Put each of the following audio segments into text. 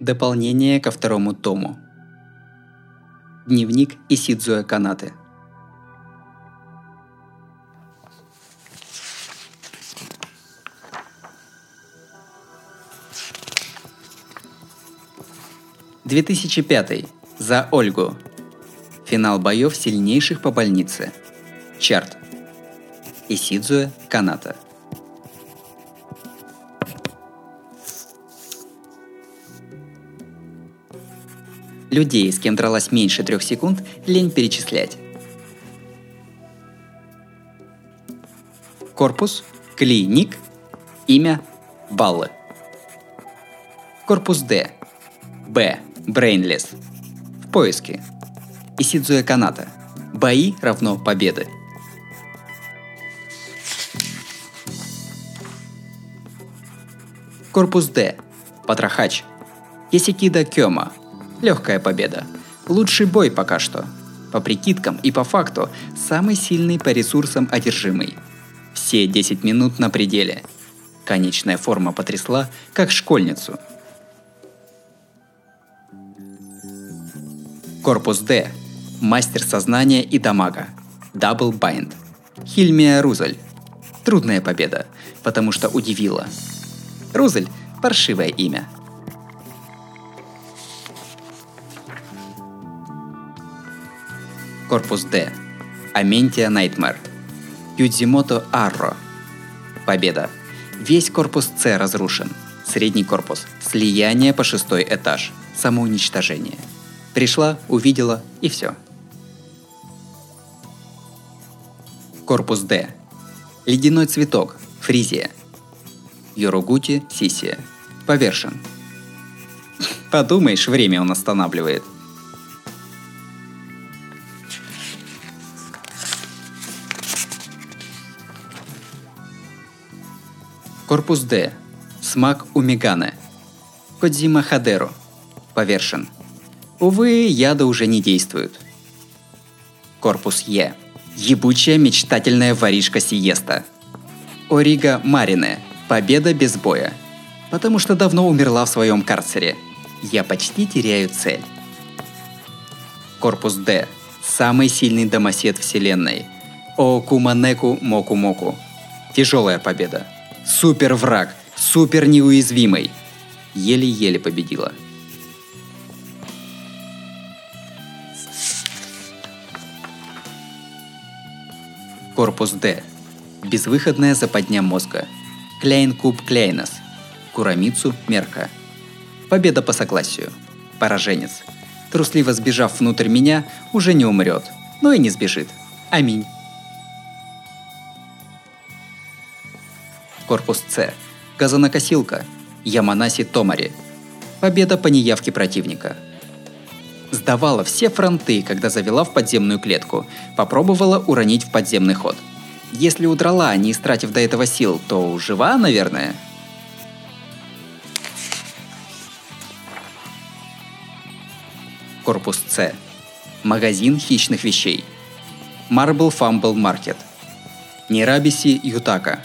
Дополнение ко второму тому. Дневник Исидзуэ Канаты. Две тысячи пятый. За Ольгу. Финал боев сильнейших по больнице. Чарт. Исидзуэ Каната. Людей, с кем дралась меньше трех секунд, лень перечислять. Корпус, клиник, имя, баллы. Корпус Д. Б. Брейнлес. В поиске. Исидзуя Каната. Бои равно победы. Корпус Д. Патрахач. Ясикида Кёма. Легкая победа. Лучший бой пока что. По прикидкам и по факту, самый сильный по ресурсам одержимый. Все 10 минут на пределе. Конечная форма потрясла, как школьницу. Корпус Д. Мастер сознания и дамага. Double Bind. Хильмия Рузель. Трудная победа, потому что удивила. Рузель – паршивое имя. Корпус Д. Аментия Найтмер. Юдзимото Арро. Победа. Весь корпус С разрушен. Средний корпус. Слияние по шестой этаж. Самоуничтожение. Пришла, увидела и все. Корпус Д. Ледяной цветок. Фризия. Йорогути Сисия. Повершен. Подумаешь, время он останавливает. Корпус Д. Смак Умигане. Кодзима Хадеру. Повершен. Увы, яды уже не действуют. Корпус Е. Ебучая мечтательная воришка Сиеста. Орига Марине. Победа без боя. Потому что давно умерла в своем карцере. Я почти теряю цель. Корпус Д. Самый сильный домосед вселенной. Окуманеку Моку Моку. Тяжелая победа. Супер враг, супер неуязвимый. Еле-еле победила. Корпус Д. Безвыходная западня мозга. Кляйн Куб Кляйнос. Курамицу Мерка. Победа по согласию. Пораженец. Трусливо сбежав внутрь меня, уже не умрет, но и не сбежит. Аминь. Корпус С. Газонокосилка. Яманаси Томари. Победа по неявке противника. Сдавала все фронты, когда завела в подземную клетку. Попробовала уронить в подземный ход. Если удрала, не истратив до этого сил, то жива, наверное. Корпус С. Магазин хищных вещей. Marble Fumble Market. Нерабиси Ютака.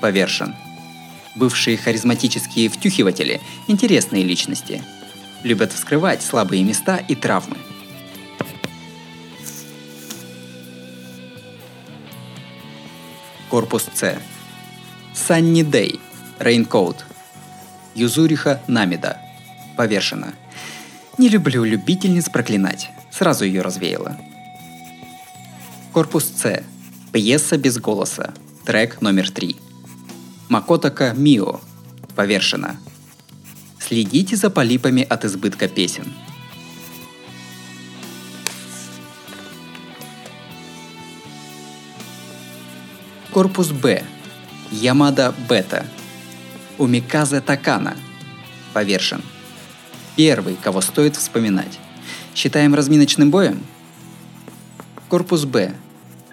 Повершен. Бывшие харизматические втюхиватели – интересные личности. Любят вскрывать слабые места и травмы. Корпус С. Санни Дэй. Рейнкоут. Юзуриха Намида. Повешена. Не люблю любительниц проклинать. Сразу ее развеяла. Корпус С. Пьеса без голоса. Трек номер три. Макотака Мио. Повершена. Следите за полипами от избытка песен. Корпус Б. Ямада Бета. Умиказе Такана. Повершен. Первый, кого стоит вспоминать. Считаем разминочным боем? Корпус Б.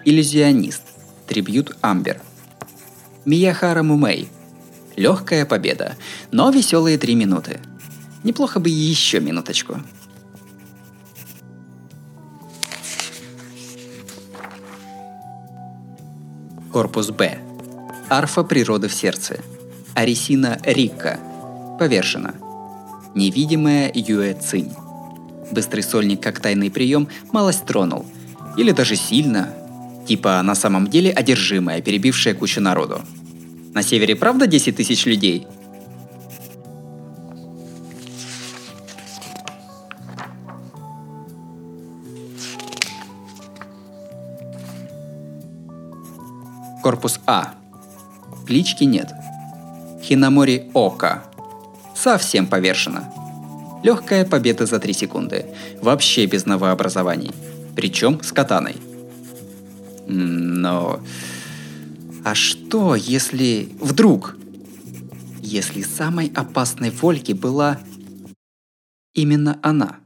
Иллюзионист. Трибьют Амбер. Мияхара Мумей. Легкая победа, но веселые три минуты. Неплохо бы еще минуточку. Корпус Б. Арфа природы в сердце. Арисина Рикка. Повершена. Невидимая Юэ Цинь. Быстрый сольник как тайный прием малость тронул. Или даже сильно. Типа на самом деле одержимая, перебившая кучу народу. На севере правда 10 тысяч людей? Корпус А. Клички нет. Хинамори Ока. Совсем повешено. Легкая победа за 3 секунды. Вообще без новообразований. Причем с катаной. Но... А что, если... Вдруг? Если самой опасной Вольки была именно она –